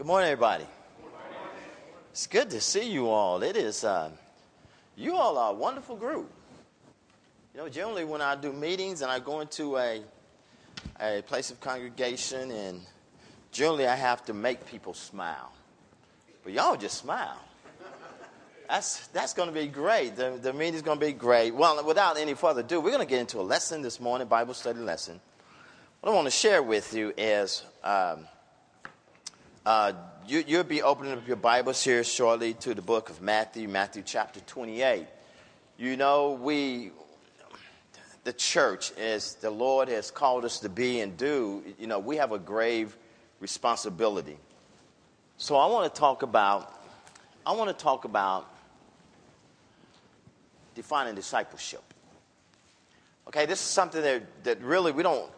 Good morning, everybody. It's good to see you all. It is, uh, you all are a wonderful group. You know, generally when I do meetings and I go into a, a place of congregation, and generally I have to make people smile. But y'all just smile. That's, that's going to be great. The, the meeting's going to be great. Well, without any further ado, we're going to get into a lesson this morning, Bible study lesson. What I want to share with you is um, uh, you, you'll be opening up your Bibles here shortly to the book of Matthew, Matthew chapter 28. You know, we, the church, as the Lord has called us to be and do, you know, we have a grave responsibility. So I want to talk about, I want to talk about defining discipleship. Okay, this is something that, that really we don't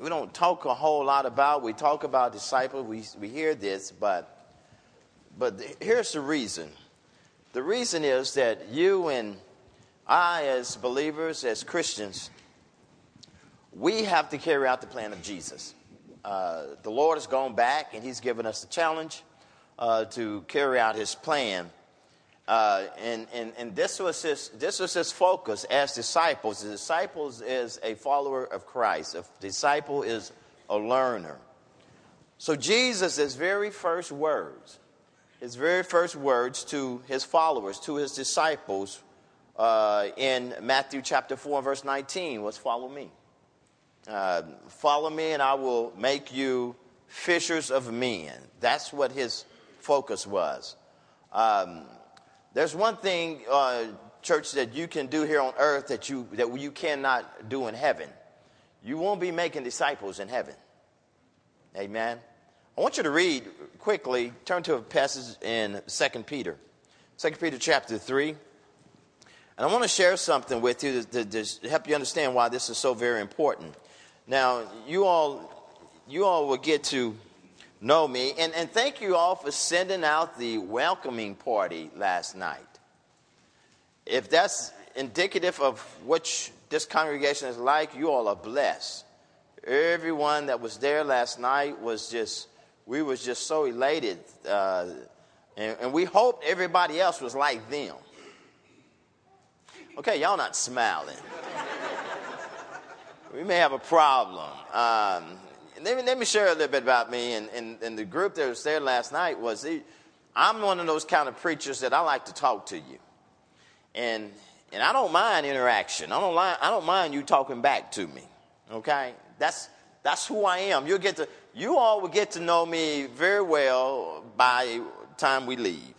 we don't talk a whole lot about. We talk about disciples, we, we hear this, but, but here's the reason. The reason is that you and I, as believers, as Christians, we have to carry out the plan of Jesus. Uh, the Lord has gone back and He's given us the challenge uh, to carry out His plan. Uh, and, and, and this, was his, this was his focus as disciples. The disciples is a follower of Christ. A disciple is a learner. So Jesus, his very first words, his very first words to his followers, to his disciples, uh, in Matthew chapter 4, verse 19, was follow me. Uh, follow me, and I will make you fishers of men. That's what his focus was. Um, there's one thing, uh, church, that you can do here on earth that you, that you cannot do in heaven. You won't be making disciples in heaven. Amen. I want you to read quickly, turn to a passage in 2 Peter. 2 Peter chapter 3. And I want to share something with you to, to, to, help you understand why this is so very important. Now, you all, you all will get to know me. And, and thank you all for sending out the welcoming party last night. If that's indicative of what this congregation is like, you all are blessed. Everyone that was there last night was just, we was just so elated. Uh, and, and we hoped everybody else was like them. Okay, y'all not smiling. we may have a problem. Um, let me, let me share a little bit about me. And, and, and the group that was there last night was I'm one of those kind of preachers that I like to talk to you. And, and I don't mind interaction. I don't, li- I don't mind you talking back to me. Okay? That's, that's who I am. You'll get to, you all will get to know me very well by time we leave.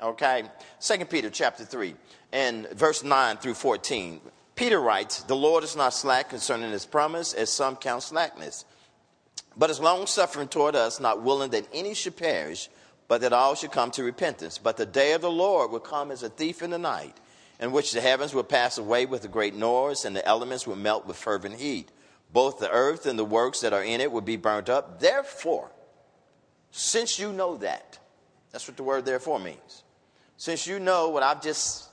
Okay? Second Peter chapter 3 and verse 9 through 14. Peter writes, The Lord is not slack concerning his promise, as some count slackness but is long suffering toward us, not willing that any should perish, but that all should come to repentance. But the day of the Lord will come as a thief in the night, in which the heavens will pass away with a great noise, and the elements will melt with fervent heat. Both the earth and the works that are in it will be burnt up. Therefore, since you know that, that's what the word therefore means. Since you know what I've just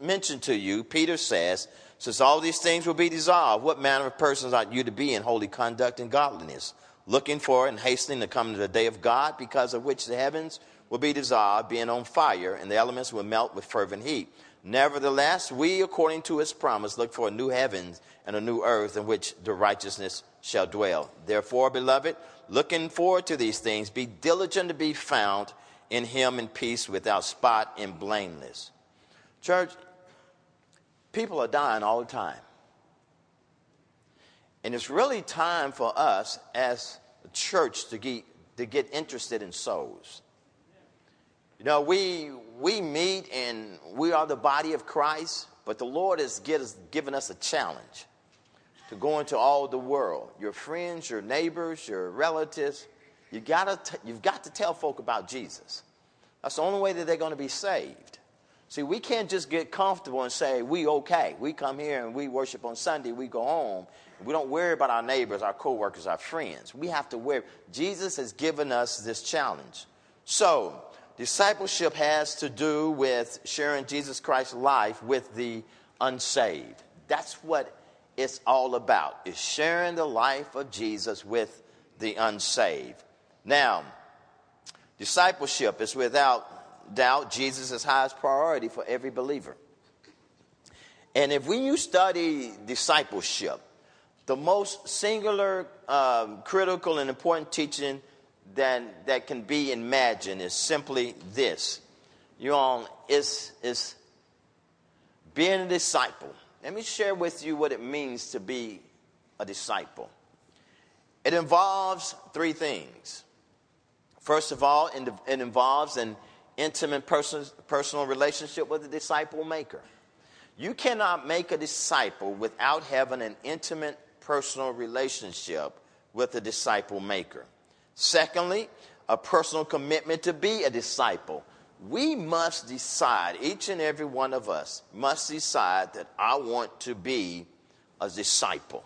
mentioned to you, Peter says, since all these things will be dissolved, what manner of persons ought you to be in holy conduct and godliness? Looking for and hastening to come to the day of God, because of which the heavens will be dissolved, being on fire, and the elements will melt with fervent heat. Nevertheless, we, according to his promise, look for a new heavens and a new earth in which the righteousness shall dwell. Therefore, beloved, looking forward to these things, be diligent to be found in him in peace, without spot and blameless. Church, people are dying all the time. And it's really time for us as a church to get, to get interested in souls. You know, we, we meet and we are the body of Christ, but the Lord has given us a challenge to go into all the world. Your friends, your neighbors, your relatives, you gotta t- you've got to tell folk about Jesus. That's the only way that they're going to be saved. See, we can't just get comfortable and say, we okay. We come here and we worship on Sunday, we go home, we don't worry about our neighbors, our coworkers, our friends. We have to worry. Jesus has given us this challenge. So, discipleship has to do with sharing Jesus Christ's life with the unsaved. That's what it's all about, is sharing the life of Jesus with the unsaved. Now, Discipleship is without doubt Jesus' is highest priority for every believer. And if when you study discipleship, the most singular, um, critical, and important teaching that, that can be imagined is simply this. You all, is is being a disciple. Let me share with you what it means to be a disciple. It involves three things. First of all, it involves an intimate personal relationship with the disciple maker. You cannot make a disciple without having an intimate personal relationship with the disciple maker. Secondly, a personal commitment to be a disciple. We must decide, each and every one of us must decide that I want to be a disciple.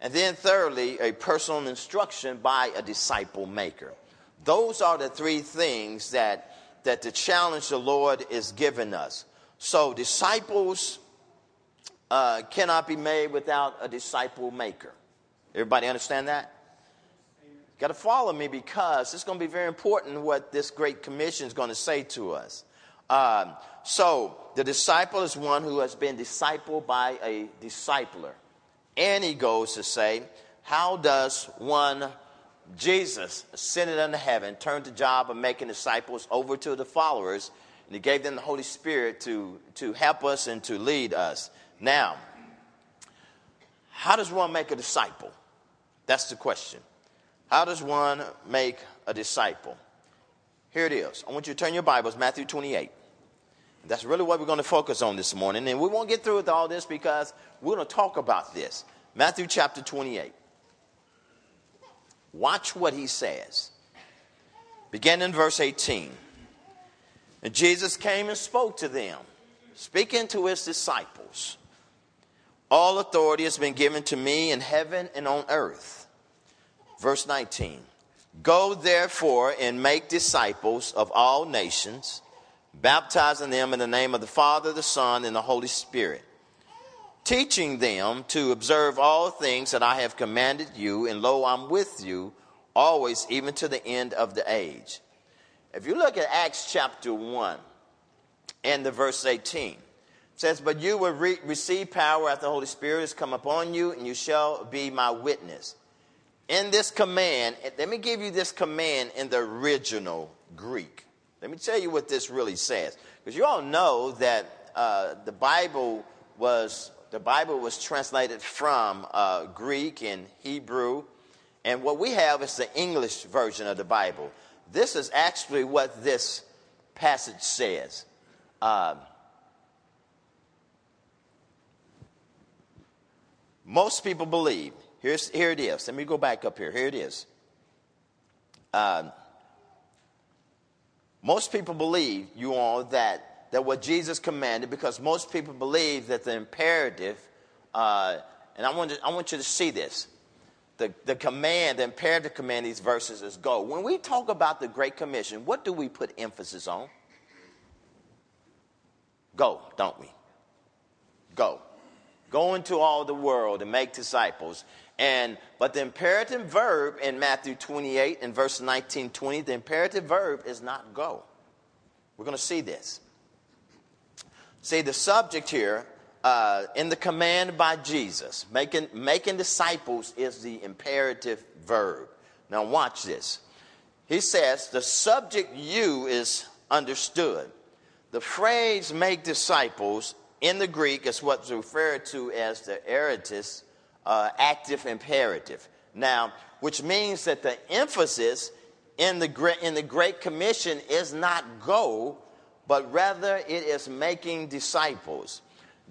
And then, thirdly, a personal instruction by a disciple maker. Those are the three things that, that the challenge the Lord is giving us. So, disciples uh, cannot be made without a disciple maker. Everybody understand that? Got to follow me because it's going to be very important what this Great Commission is going to say to us. Um, so, the disciple is one who has been discipled by a discipler. And he goes to say, How does one, Jesus, ascended unto heaven, turned the job of making disciples over to the followers? And he gave them the Holy Spirit to, to help us and to lead us. Now, how does one make a disciple? That's the question. How does one make a disciple? Here it is. I want you to turn your Bibles, Matthew 28. That's really what we're going to focus on this morning. And we won't get through with all this because we're going to talk about this. Matthew chapter 28. Watch what he says. Begin in verse 18. And Jesus came and spoke to them, speaking to his disciples. All authority has been given to me in heaven and on earth. Verse 19 Go therefore and make disciples of all nations, baptizing them in the name of the Father, the Son, and the Holy Spirit, teaching them to observe all things that I have commanded you, and lo, I'm with you always, even to the end of the age. If you look at Acts chapter 1 and the verse 18, says, But you will re- receive power after the Holy Spirit has come upon you, and you shall be my witness. In this command, let me give you this command in the original Greek. Let me tell you what this really says. Because you all know that uh, the Bible was the Bible was translated from uh, Greek and Hebrew, and what we have is the English version of the Bible. This is actually what this passage says. Um, Most people believe, here's, here it is. Let me go back up here. Here it is. Um, most people believe, you all, that, that what Jesus commanded, because most people believe that the imperative, uh, and I want, to, I want you to see this. The, the command, the imperative command these verses is go. When we talk about the Great Commission, what do we put emphasis on? Go, don't we? Go. Go into all the world and make disciples. And but the imperative verb in Matthew 28 and verse 19, 20, the imperative verb is not go. We're going to see this. See, the subject here uh, in the command by Jesus, making, making disciples, is the imperative verb. Now, watch this. He says the subject you is understood. The phrase make disciples in the Greek is what's referred to as the aorist uh, active imperative. Now, which means that the emphasis in the, in the Great Commission is not go, but rather it is making disciples.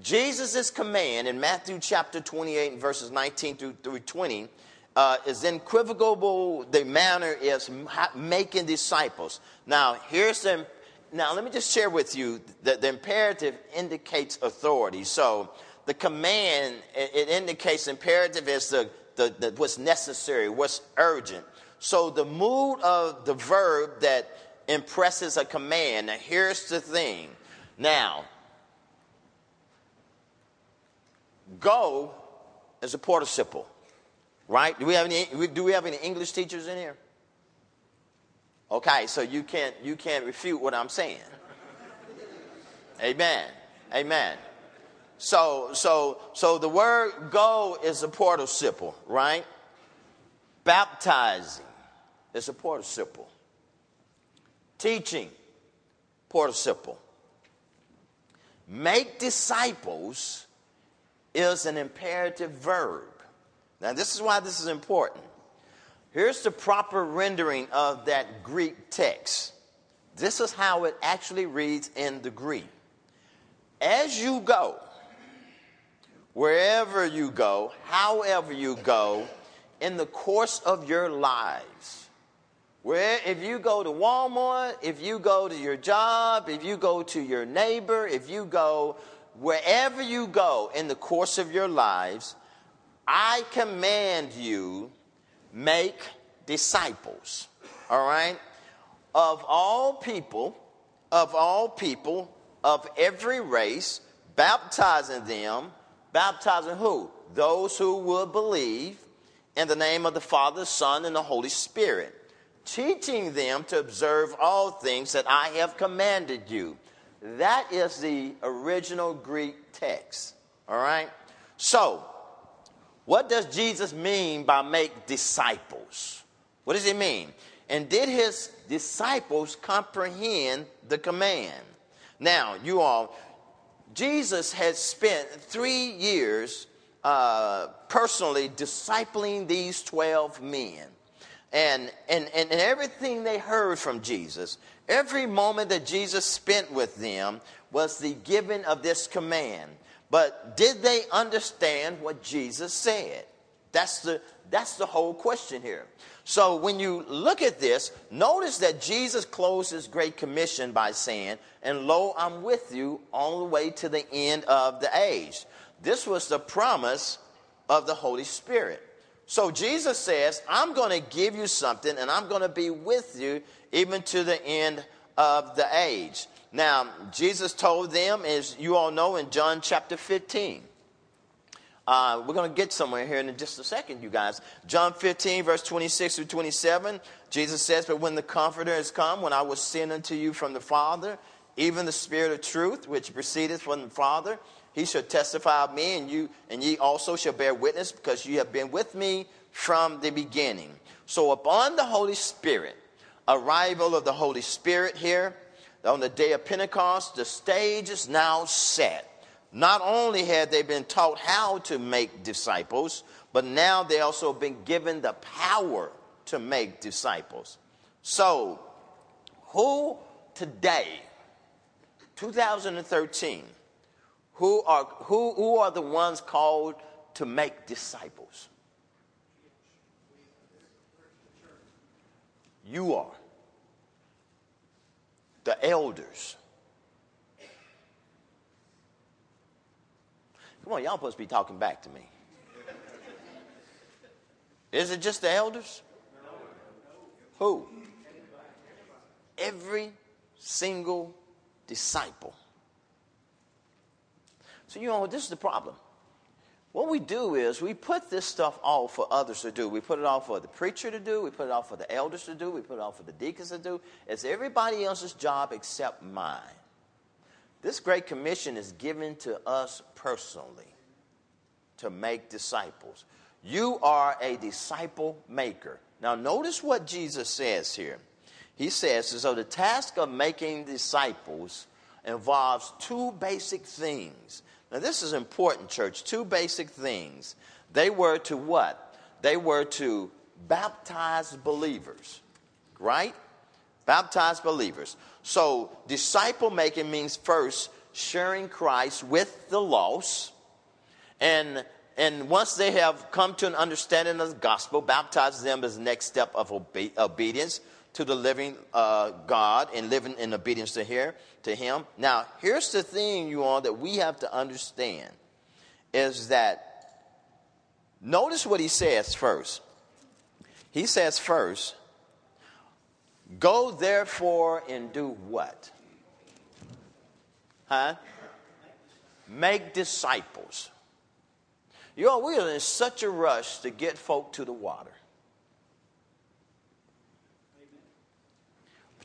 Jesus' command in Matthew chapter 28 verses 19 through, through 20 uh, is unequivocal. The manner is making disciples. Now, here's the now, let me just share with you that the imperative indicates authority. So, the command, it, indicates imperative is the, the, the, what's necessary, what's urgent. So, the mood of the verb that impresses a command. Now, here's the thing. Now, go is a participle, right? Do we have any, do we have any English teachers in here? Okay, so you can't you can't refute what I'm saying. Amen. Amen. So so so the word go is a participle, right? Baptizing is a participle. Teaching, participle. Make disciples is an imperative verb. Now, this is why this is important. Here's the proper rendering of that Greek text. This is how it actually reads in the Greek. As you go, wherever you go, however you go, in the course of your lives, where if you go to Walmart, if you go to your job, if you go to your neighbor, if you go wherever you go in the course of your lives, I command you make disciples. All right? Of all people, of all people, of every race, baptizing them, baptizing who? Those who will believe in the name of the Father, Son, and the Holy Spirit, teaching them to observe all things that I have commanded you. That is the original Greek text. All right? So, what does Jesus mean by make disciples? What does he mean? And did his disciples comprehend the command? Now, you all, Jesus had spent three years uh, personally discipling these 12 men. And, and, and everything they heard from Jesus, every moment that Jesus spent with them was the giving of this command. But did they understand what Jesus said? That's the, that's the whole question here. So when you look at this, notice that Jesus closed his great commission by saying, And lo, I'm with you all the way to the end of the age. This was the promise of the Holy Spirit. So Jesus says, I'm going to give you something and I'm going to be with you even to the end of the age. Now, Jesus told them, as you all know, in John chapter 15. Uh, we're going to get somewhere here in just a second, you guys. John 15, verse 26 through 27, Jesus says, But when the Comforter has come, when I will send unto you from the Father, even the Spirit of truth, which proceedeth from the Father, he shall testify of me, and you and ye also shall bear witness, because you have been with me from the beginning. So upon the Holy Spirit, arrival of the Holy Spirit here, on the day of Pentecost, the stage is now set. Not only had they been taught how to make disciples, but now they also been given the power to make disciples. So, who today, 2013, who are, who, who are the ones called to make disciples? You are the elders. Come on, y'all supposed to be talking back to me. Is it just the elders? Who? Every single disciple. So, you know, this is the problem. What we do is we put this stuff off for others to do. We put it off for the preacher to do. We put it off for the elders to do. We put it off for the deacons to do. It's everybody else's job except mine. This great commission is given to us personally to make disciples. You are a disciple maker. Now, notice what Jesus says here. He says, so the task of making disciples involves two basic things now, this is important, church. Two basic things. They were to what? They were to baptize believers, right? Baptize believers. So, disciple making means first sharing Christ with the lost. And, and once they have come to an understanding of the gospel, baptize them as the next step of obe- obedience to the living uh, God and living in obedience to, here, to Him. Now, here's the thing, you all, that we have to understand is that notice what He says first. He says first, go therefore and do what? Huh? Make disciples. You all, we are in such a rush to get folk to the water.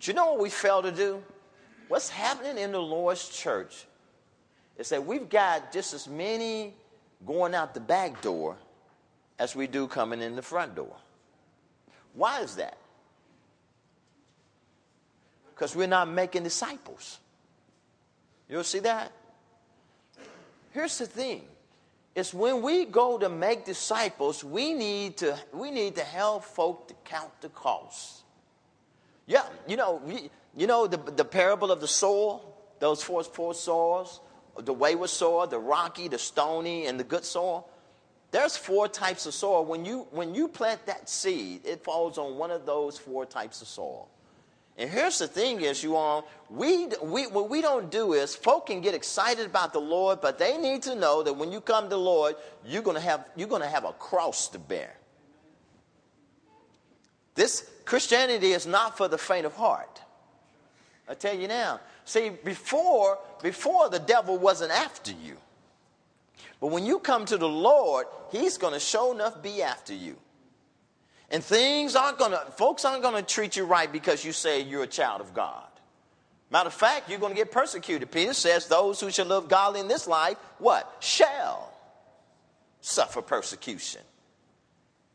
But you know what we fail to do? What's happening in the Lord's church is that we've got just as many going out the back door as we do coming in the front door. Why is that? Because we're not making disciples. You'll see that? Here's the thing. It's when we go to make disciples, we need to we need to help folk to count the cost. Yeah, you know, you know the, the parable of the soil, those four, four soils, the wayward soil, the rocky, the stony, and the good soil. There's four types of soil. When you, when you plant that seed, it falls on one of those four types of soil. And here's the thing is, you all, we, we, what we don't do is, folk can get excited about the Lord, but they need to know that when you come to the Lord, you're going to have, you're going to have a cross to bear. This Christianity is not for the faint of heart. I tell you now. See, before, before the devil wasn't after you. But when you come to the Lord, He's going to show enough be after you. And things aren't going to, folks aren't going to treat you right because you say you're a child of God. Matter of fact, you're going to get persecuted. Peter says, Those who shall live godly in this life, what? Shall suffer persecution.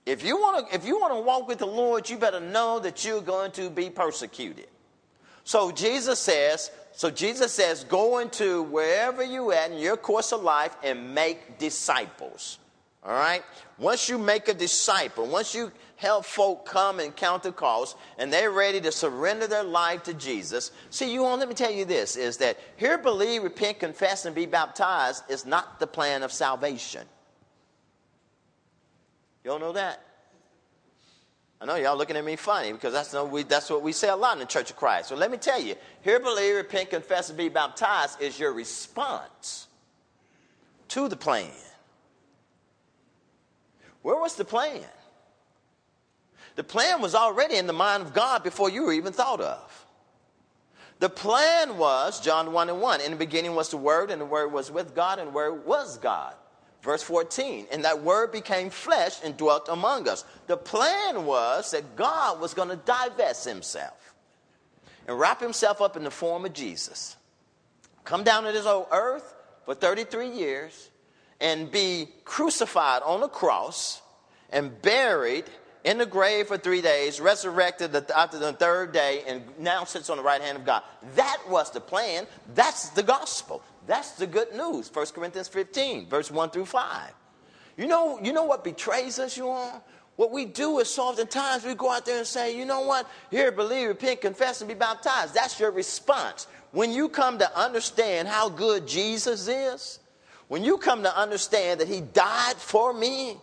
If you want to, if you want to walk with the Lord, you better know that you're going to be persecuted. So Jesus says, so Jesus says, go into wherever you at in your course of life and make disciples. All right? Once you make a disciple, once you help folk come and count the cost and they're ready to surrender their life to Jesus. See, you want let me tell you this is that hear, believe, repent, confess, and be baptized is not the plan of salvation. You all know that? I know y'all looking at me funny because that's, no, we, that's what we say a lot in the Church of Christ. So let me tell you hear, believe, repent, confess, and be baptized is your response to the plan. Where was the plan? The plan was already in the mind of God before you were even thought of. The plan was, John 1 and 1, in the beginning was the Word, and the Word was with God, and the Word was God. Verse 14, and that word became flesh and dwelt among us. The plan was that God was going to divest himself and wrap himself up in the form of Jesus, come down to this old earth for 33 years, and be crucified on a cross and buried in the grave for three days, resurrected after the third day, and now sits on the right hand of God. That was the plan. That's the gospel. That's the good news. 1 Corinthians 15, verse 1 through 5. You know, you know what betrays us, you all? What we do is so oftentimes we go out there and say, you know what? Here, believe, repent, confess, and be baptized. That's your response. When you come to understand how good Jesus is, when you come to understand that He died for me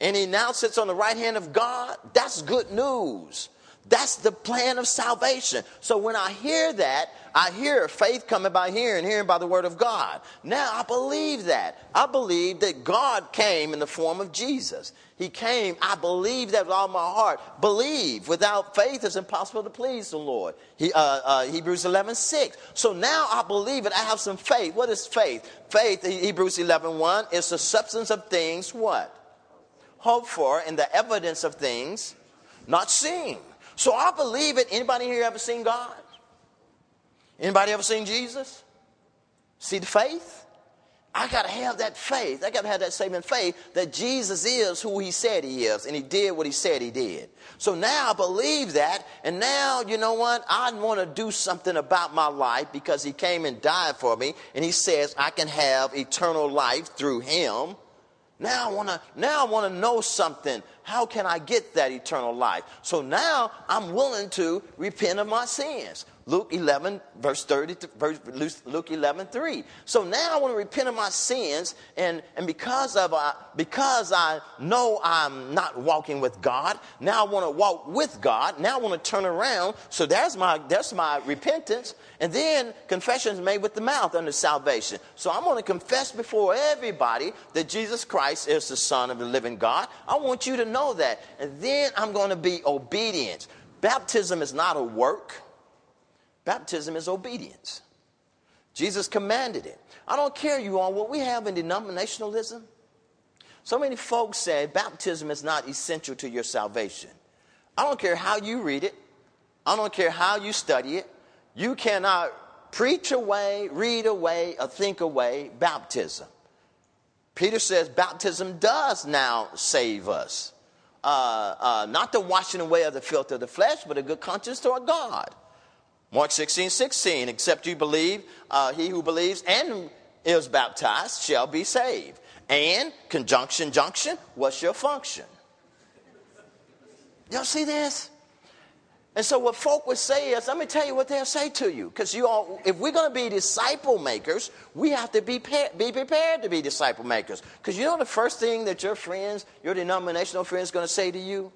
and He now sits on the right hand of God, that's good news. That's the plan of salvation. So when I hear that, I hear faith coming by hearing, hearing by the word of God. Now I believe that. I believe that God came in the form of Jesus. He came. I believe that with all my heart. Believe. Without faith, it's impossible to please the Lord. He, uh, uh, Hebrews 11, 6. So now I believe it. I have some faith. What is faith? Faith, Hebrews 11, 1, is the substance of things, what? Hope for, and the evidence of things not seen. So I believe it. Anybody here ever seen God? Anybody ever seen Jesus? See the faith? I got to have that faith. I got to have that saving faith that Jesus is who he said he is and he did what he said he did. So now I believe that. And now, you know what? I want to do something about my life because he came and died for me. And he says I can have eternal life through him. Now I want to now I want to know something. How can I get that eternal life? So now I'm willing to repent of my sins. Luke 11, verse 30, verse, Luke 11, 3. So now I want to repent of my sins, and, and because, of, uh, because I know I'm not walking with God, now I want to walk with God. Now I want to turn around. So that's my, that's my repentance. And then confession is made with the mouth under salvation. So I'm going to confess before everybody that Jesus Christ is the Son of the living God. I want you to know that. And then I'm going to be obedient. Baptism is not a work. Baptism is obedience. Jesus commanded it. I don't care, you all, what we have in denominationalism. So many folks say baptism is not essential to your salvation. I don't care how you read it. I don't care how you study it, you cannot preach away, read away, or think away baptism. Peter says baptism does now save us. Uh, uh, not the washing away of the filth of the flesh, but a good conscience toward God. Mark 16, 16, except you believe, uh, he who believes and is baptized shall be saved. And, conjunction, junction, what's your function? Y'all see this? And so what folk would say is, let me tell you what they'll say to you. Because you all, if we're going to be disciple makers, we have to be, be prepared to be disciple makers. Because you know the first thing that your friends, your denominational friends, going to say to you?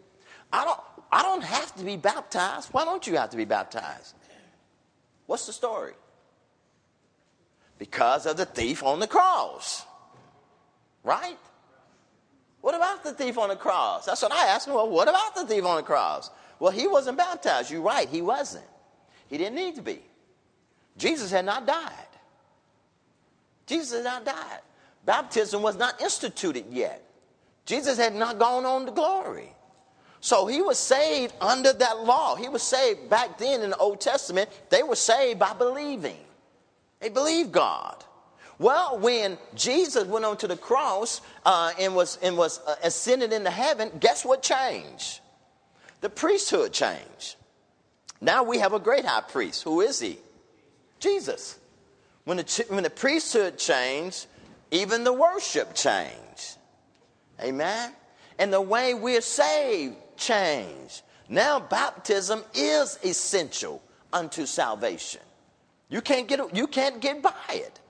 I don't, I don't have to be baptized. Why don't you have to be baptized? What's the story? Because of the thief on the cross. Right? What about the thief on the cross? That's what I asked him. Well, what about the thief on the cross? Well, he wasn't baptized. You're right, he wasn't. He didn't need to be. Jesus had not died. Jesus had not died. Baptism was not instituted yet. Jesus had not gone on to glory. So he was saved under that law. He was saved back then in the Old Testament. They were saved by believing. They believed God. Well, when Jesus went onto the cross uh, and was, and was uh, ascended into heaven, guess what changed? The priesthood changed. Now we have a great high priest. Who is he? Jesus. When the, when the priesthood changed, even the worship changed. Amen? And the way we're saved change. Now, baptism is essential unto salvation. You can't get, you can't get by it.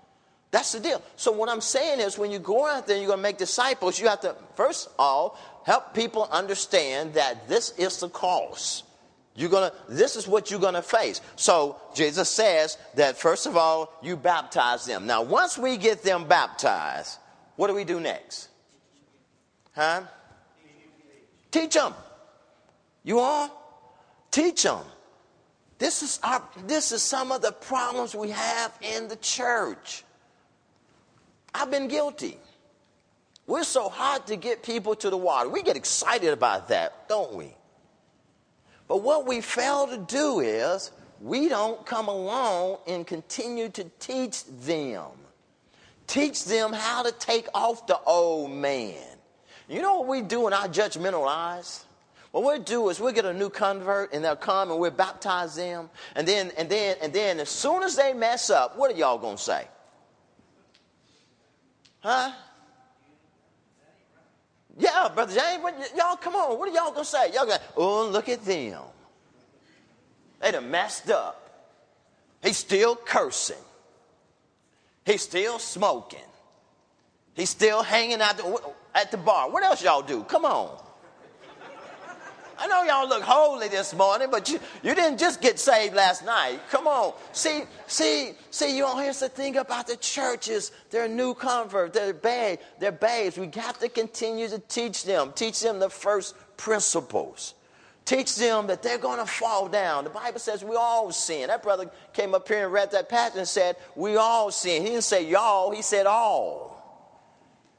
That's the deal. So, what I'm saying is, when you go out there and you're going to make disciples, you have to, first of all, help people understand that this is the cost. You're gonna, this is what you're gonna face. So Jesus says that first of all, you baptize them. Now, once we get them baptized, what do we do next? Huh? Teach them. You all teach them. This is our this is some of the problems we have in the church. I've been guilty. We're so hard to get people to the water. We get excited about that, don't we? But what we fail to do is we don't come along and continue to teach them. Teach them how to take off the old man. You know what we do in our judgmental eyes? What we'll do is we'll get a new convert and they'll come and we'll baptize them. And then, and then, and then as soon as they mess up, what are y'all gonna say? Huh? Yeah, Brother James, y'all come on. What are y'all gonna say? Y'all going, to, oh, look at them. They done messed up. He's still cursing. He's still smoking. He's still hanging out at the bar. What else y'all do? Come on. I know y'all look holy this morning, but you, you didn't just get saved last night. Come on. See, see, see, you all here's the thing about the churches. They're new converts, they're babes, they're babes. We got to continue to teach them, teach them the first principles. Teach them that they're going to fall down. The Bible says we all sin. That brother came up here and read that passage and said, We all sin. He didn't say y'all, he said all.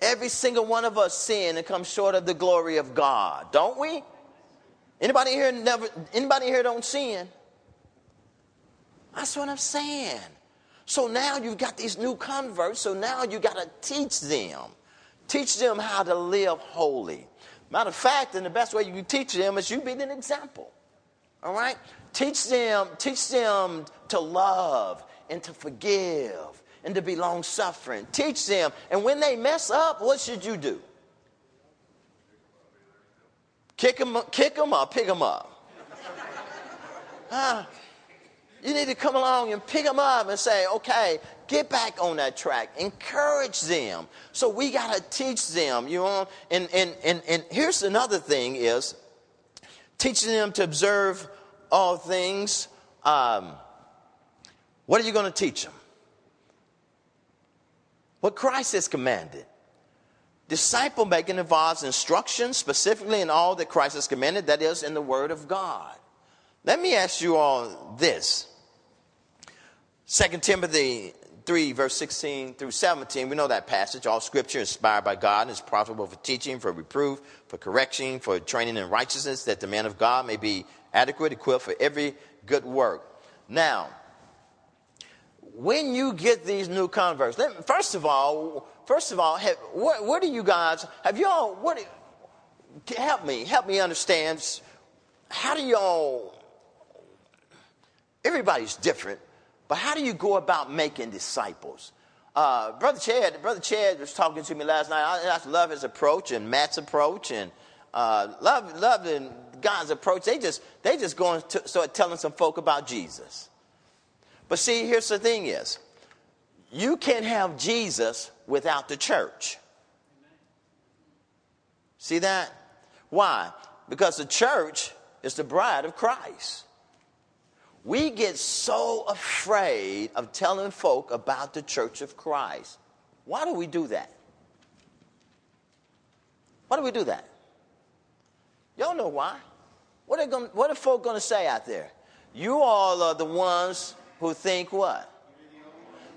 Every single one of us sin and come short of the glory of God, don't we? Anybody here never anybody here don't sin? That's what I'm saying. So now you've got these new converts, so now you got to teach them. Teach them how to live holy. Matter of fact, and the best way you can teach them is you be an example. All right? Teach them, teach them to love and to forgive and to be long suffering. Teach them. And when they mess up, what should you do? Kick them, kick them up, pick them up. Huh? You need to come along and pick them up and say, okay, get back on that track. Encourage them. So we got to teach them, you know. And, and, and, and here's another thing is teaching them to observe all things. Um, what are you going to teach them? What Christ has commanded. Disciple making involves instruction specifically in all that Christ has commanded, that is, in the Word of God. Let me ask you all this 2 Timothy 3, verse 16 through 17, we know that passage. All scripture inspired by God and is profitable for teaching, for reproof, for correction, for training in righteousness, that the man of God may be adequate, equipped for every good work. Now, when you get these new converts, first of all, first of all, have, what, what do you guys have y'all? What help me, help me understand. How do y'all? Everybody's different, but how do you go about making disciples? Uh, Brother Chad, Brother Chad was talking to me last night. I, I love his approach and Matt's approach and uh, love, love and God's approach. They just, they just going to start telling some folk about Jesus. But see, here's the thing is, you can't have Jesus without the church. See that? Why? Because the church is the bride of Christ. We get so afraid of telling folk about the church of Christ. Why do we do that? Why do we do that? Y'all know why. What are, going, what are folk going to say out there? You all are the ones who think what?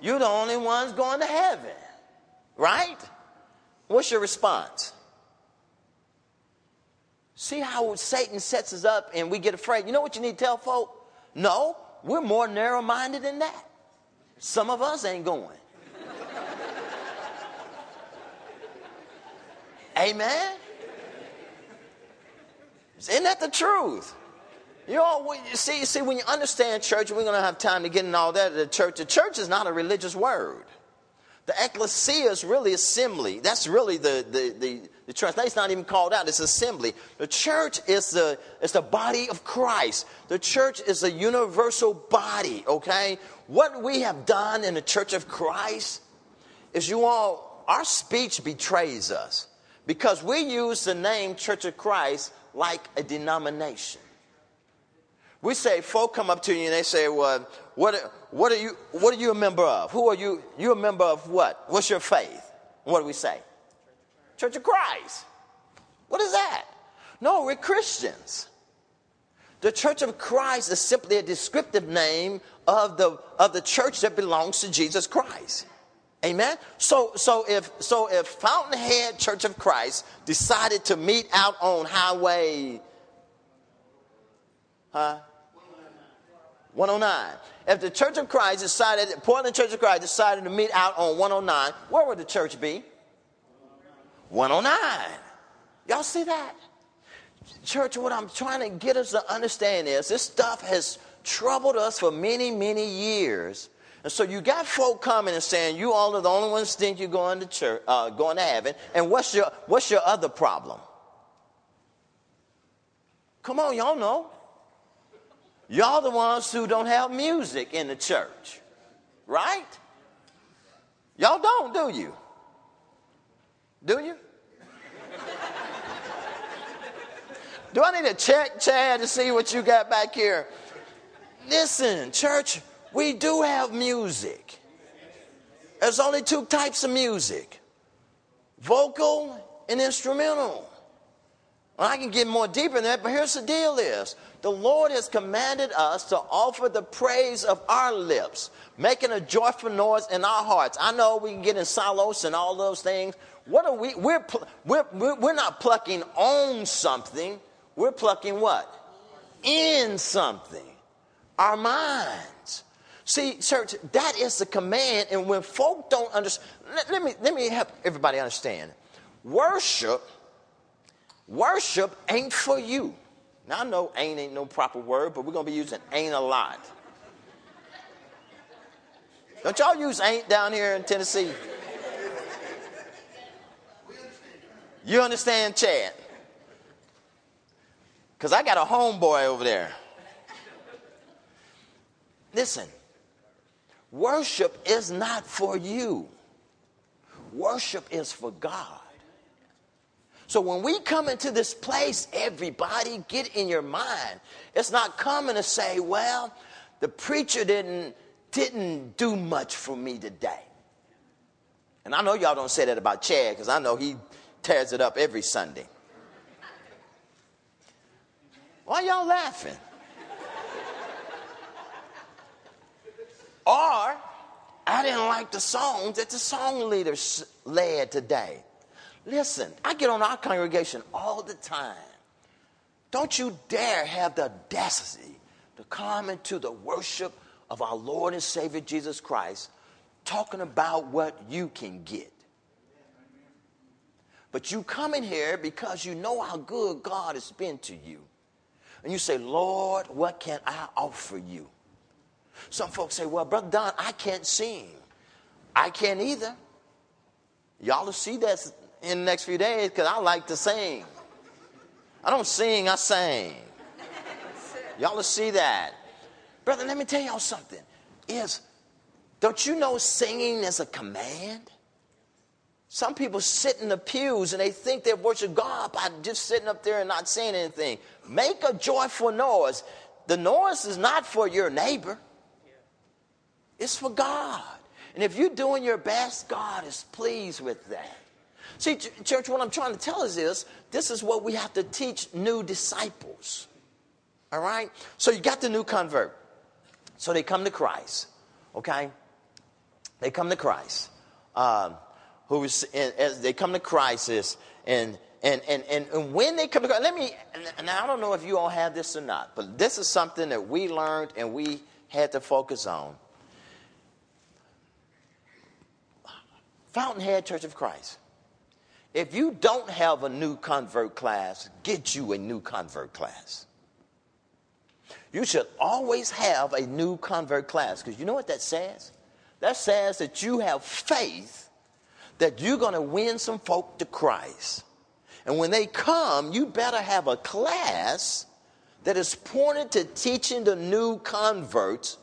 You're the only ones going to heaven. Right? What's your response? See how Satan sets us up and we get afraid. You know what you need to tell folk? No, we're more narrow minded than that. Some of us ain't going. Amen? Isn't that the truth? You know, see, see, when you understand church, we're going to have time to get in all that. The church, the church is not a religious word. The ecclesia is really assembly. That's really the, the, the, the translation's not even called out. It's assembly. The church is the, is the body of Christ. The church is a universal body, okay? What we have done in the church of Christ is you all, our speech betrays us because we use the name Church of Christ like a denomination. We say, folk come up to you and they say, well, what, what, are you, what are you a member of? Who are you? You're a member of what? What's your faith? What do we say? Church of Christ. What is that? No, we're Christians. The Church of Christ is simply a descriptive name of the, of the church that belongs to Jesus Christ. Amen. So, so if so, if Fountainhead Church of Christ decided to meet out on Highway, huh? 109. If the Church of Christ decided, Portland Church of Christ decided to meet out on 109, where would the church be? 109. Y'all see that? Church, what I'm trying to get us to understand is this stuff has troubled us for many, many years. And so you got folk coming and saying, you all are the only ones think you're going to church, uh, going to heaven. And what's your, what's your other problem? Come on, y'all know. Y'all the ones who don't have music in the church, right? Y'all don't, do you? Do you? do I need to check Chad to see what you got back here? Listen, church, we do have music. There's only two types of music vocal and instrumental. Well, I can get more deeper in that, but here's the deal is the Lord has commanded us to offer the praise of our lips, making a joyful noise in our hearts. I know we can get in silos and all those things. What are we? We're, we're, we're not plucking on something. We're plucking what? In something. Our minds. See, church, that is the command. And when folk don't understand, let, let, me, let me help everybody understand. Worship, worship ain't for you. Now I know ain't ain't no proper word, but we're gonna be using ain't a lot. Don't y'all use ain't down here in Tennessee? You understand Chad? Because I got a homeboy over there. Listen, worship is not for you, worship is for God. So when we come into this place, everybody get in your mind. It's not coming to say, well, the preacher didn't didn't do much for me today. And I know y'all don't say that about Chad because I know he tears it up every Sunday. Why y'all laughing? or I didn't like the song that the song leader led today. Listen, I get on our congregation all the time. Don't you dare have the audacity to come into the worship of our Lord and Savior Jesus Christ talking about what you can get. But you come in here because you know how good God has been to you. And you say, Lord, what can I offer you? Some folks say, Well, Brother Don, I can't sing. I can't either. Y'all will see that in the next few days because I like to sing. I don't sing, I sing. Y'all will see that. Brother, let me tell y'all something. Is don't you know singing is a command? Some people sit in the pews and they think they worship God by just sitting up there and not saying anything. Make a joyful noise. The noise is not for your neighbor, it's for God. And if you're doing your best, God is pleased with that. See, church, what I'm trying to tell us is this is what we have to teach new disciples. All right? So you got the new convert. So they come to Christ. Okay? They come to Christ. Um, who is, as they come to Christ is, and and, and, and, and when they come to Christ, let me, and I don't know if you all have this or not, but this is something that we learned and we had to focus on. Fountainhead Church of Christ. If you don't have a new convert class, get you a new convert class. You should always have a new convert class because you know what that says? That says that you have faith that you're going to win some folk to Christ. And when they come, you better have a class that is pointed to teaching the new converts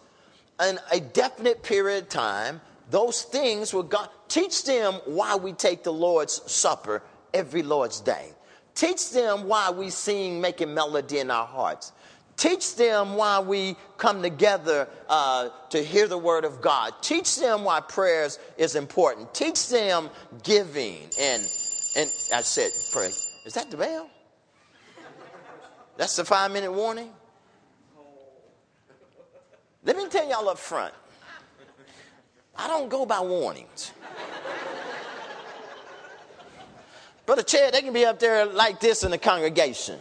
in a definite period of time those things will God teach them why we take the Lord's Supper every Lord's Day. Teach them why we sing making melody in our hearts. Teach them why we come together uh, to hear the word of God. Teach them why prayers is important. Teach them giving. And and I said, pray. Is that the bell? That's the five minute warning? Let me tell y'all up front. I don't go by warnings. Brother Chad, they can be up there like this in the congregation.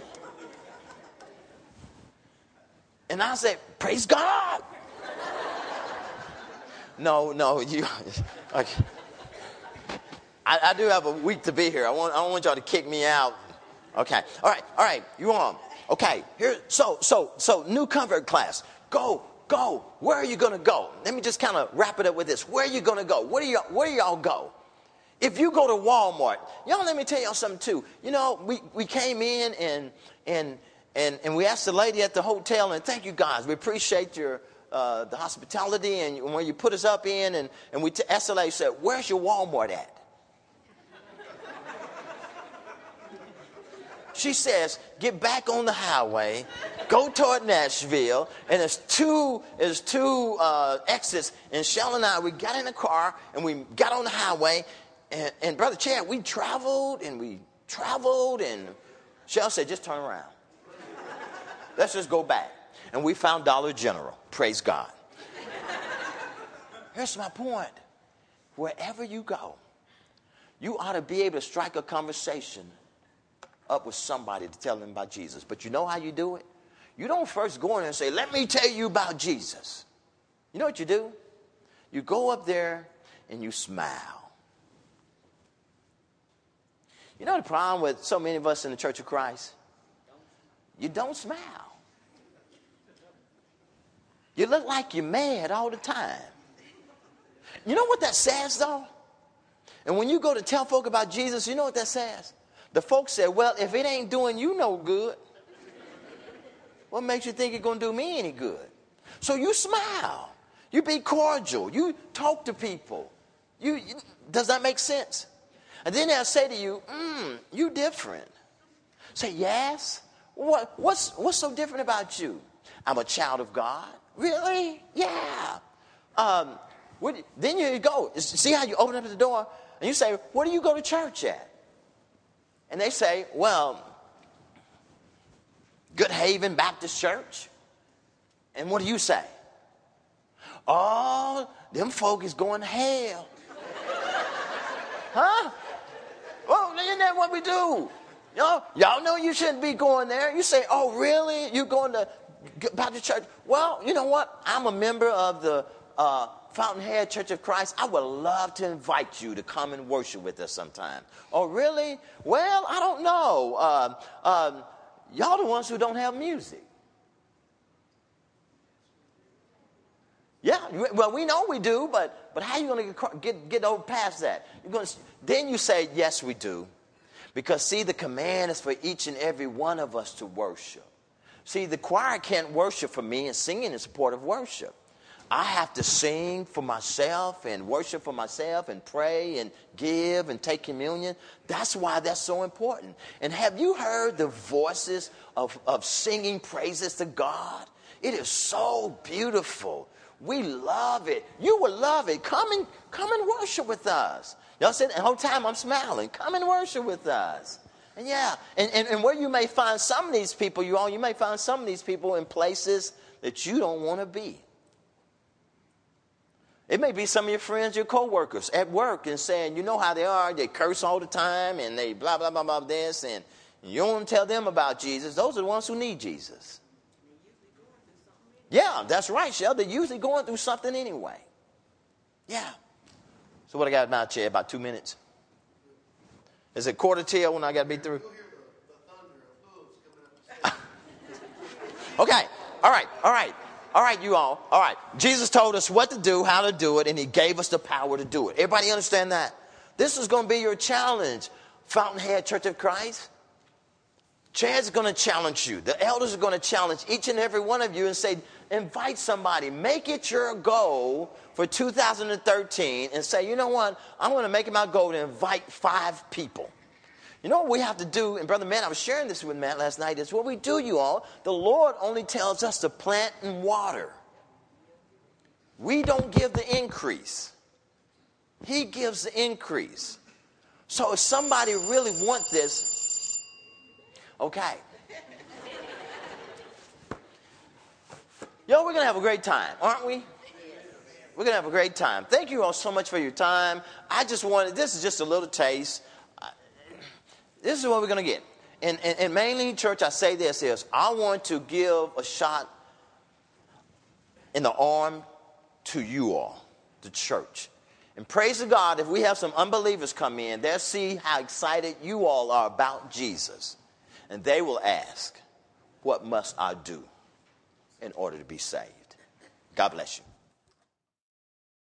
And I said, Praise God. no, no, you. Okay. I, I, do have a week to be here. I, want, I don't want y'all to kick me out. Okay. All right. All right. You on? Okay. Here. So, so, so, new convert class. Go, go. Where are you going to go? Let me just kind of wrap it up with this. Where are you going to go? Where do, you, where do y'all go? If you go to Walmart, y'all let me tell y'all something too. You know, we, we came in and, and, and, and we asked the lady at the hotel, and thank you guys. We appreciate your, uh, the hospitality and where you put us up in, and, and we t- asked the lady, said, Where's your Walmart at? She says, get back on the highway, go toward Nashville, and there's two, there's two uh, exits. And Shell and I, we got in the car and we got on the highway. And, and Brother Chad, we traveled and we traveled, and Shell said, just turn around. Let's just go back. And we found Dollar General. Praise God. Here's my point. Wherever you go, you ought to be able to strike a conversation up with somebody to tell them about Jesus. But you know how you do it? You don't first go in and say, Let me tell you about Jesus. You know what you do? You go up there and you smile. You know the problem with so many of us in the Church of Christ? You don't smile. You look like you're mad all the time. You know what that says, though? And when you go to tell folk about Jesus, you know what that says? The folks said, Well, if it ain't doing you no good, what makes you think it's going to do me any good? So you smile. You be cordial. You talk to people. You, you does that make sense? And then they'll say to you, mm, you different. Say, yes. What, what's, what's so different about you? I'm a child of God. Really? Yeah. Um, what, then you go. See how you open up the door and you say, Where do you go to church at? And they say, well, Good Haven Baptist Church. And what do you say? Oh, them folk is going to hell. huh? Well, isn't that what we do? You know, y'all know you shouldn't be going there. You say, oh, really? You're going to Baptist church? Well, you know what? I'm a member of the uh, Fountainhead Church of Christ. I would love to invite you to come and worship with us sometime. Oh, really? Well, I don't know. Uh, uh, y'all the ones who don't have music. Yeah, well, we know we do, but, but how are you going to get, get over past that? You're to, then you say, yes, we do. Because, see, the command is for each and every one of us to worship. See, the choir can't worship for me, and singing is part of worship. I have to sing for myself and worship for myself and pray and give and take communion. That's why that's so important. And have you heard the voices of, of singing praises to God? It is so beautiful. We love it. You will love it. Come and come and worship with us. Y'all said the whole time I'm smiling. Come and worship with us. And yeah, and, and, and where you may find some of these people, you all, you may find some of these people in places that you don't want to be. It may be some of your friends, your coworkers at work, and saying, you know how they are, they curse all the time and they blah, blah, blah, blah, this, and you don't want to tell them about Jesus. Those are the ones who need Jesus. Yeah, that's right, Shell. They're usually going through something anyway. Yeah. So what I got now, Chad? About two minutes? Is it quarter till when I got to be through? okay. All right. All right. All right, you all. All right. Jesus told us what to do, how to do it, and he gave us the power to do it. Everybody understand that? This is going to be your challenge. Fountainhead Church of Christ. Chad's going to challenge you. The elders are going to challenge each and every one of you and say, invite somebody. Make it your goal for 2013 and say, you know what? I'm going to make it my goal to invite five people. You know what we have to do? And Brother Matt, I was sharing this with Matt last night. Is what we do, you all. The Lord only tells us to plant and water. We don't give the increase. He gives the increase. So if somebody really want this, Okay. Yo, we're going to have a great time, aren't we? We're going to have a great time. Thank you all so much for your time. I just wanted, this is just a little taste. This is what we're going to get. And, and, and mainly, church, I say this is I want to give a shot in the arm to you all, the church. And praise to God, if we have some unbelievers come in, they'll see how excited you all are about Jesus. And they will ask, What must I do in order to be saved? God bless you.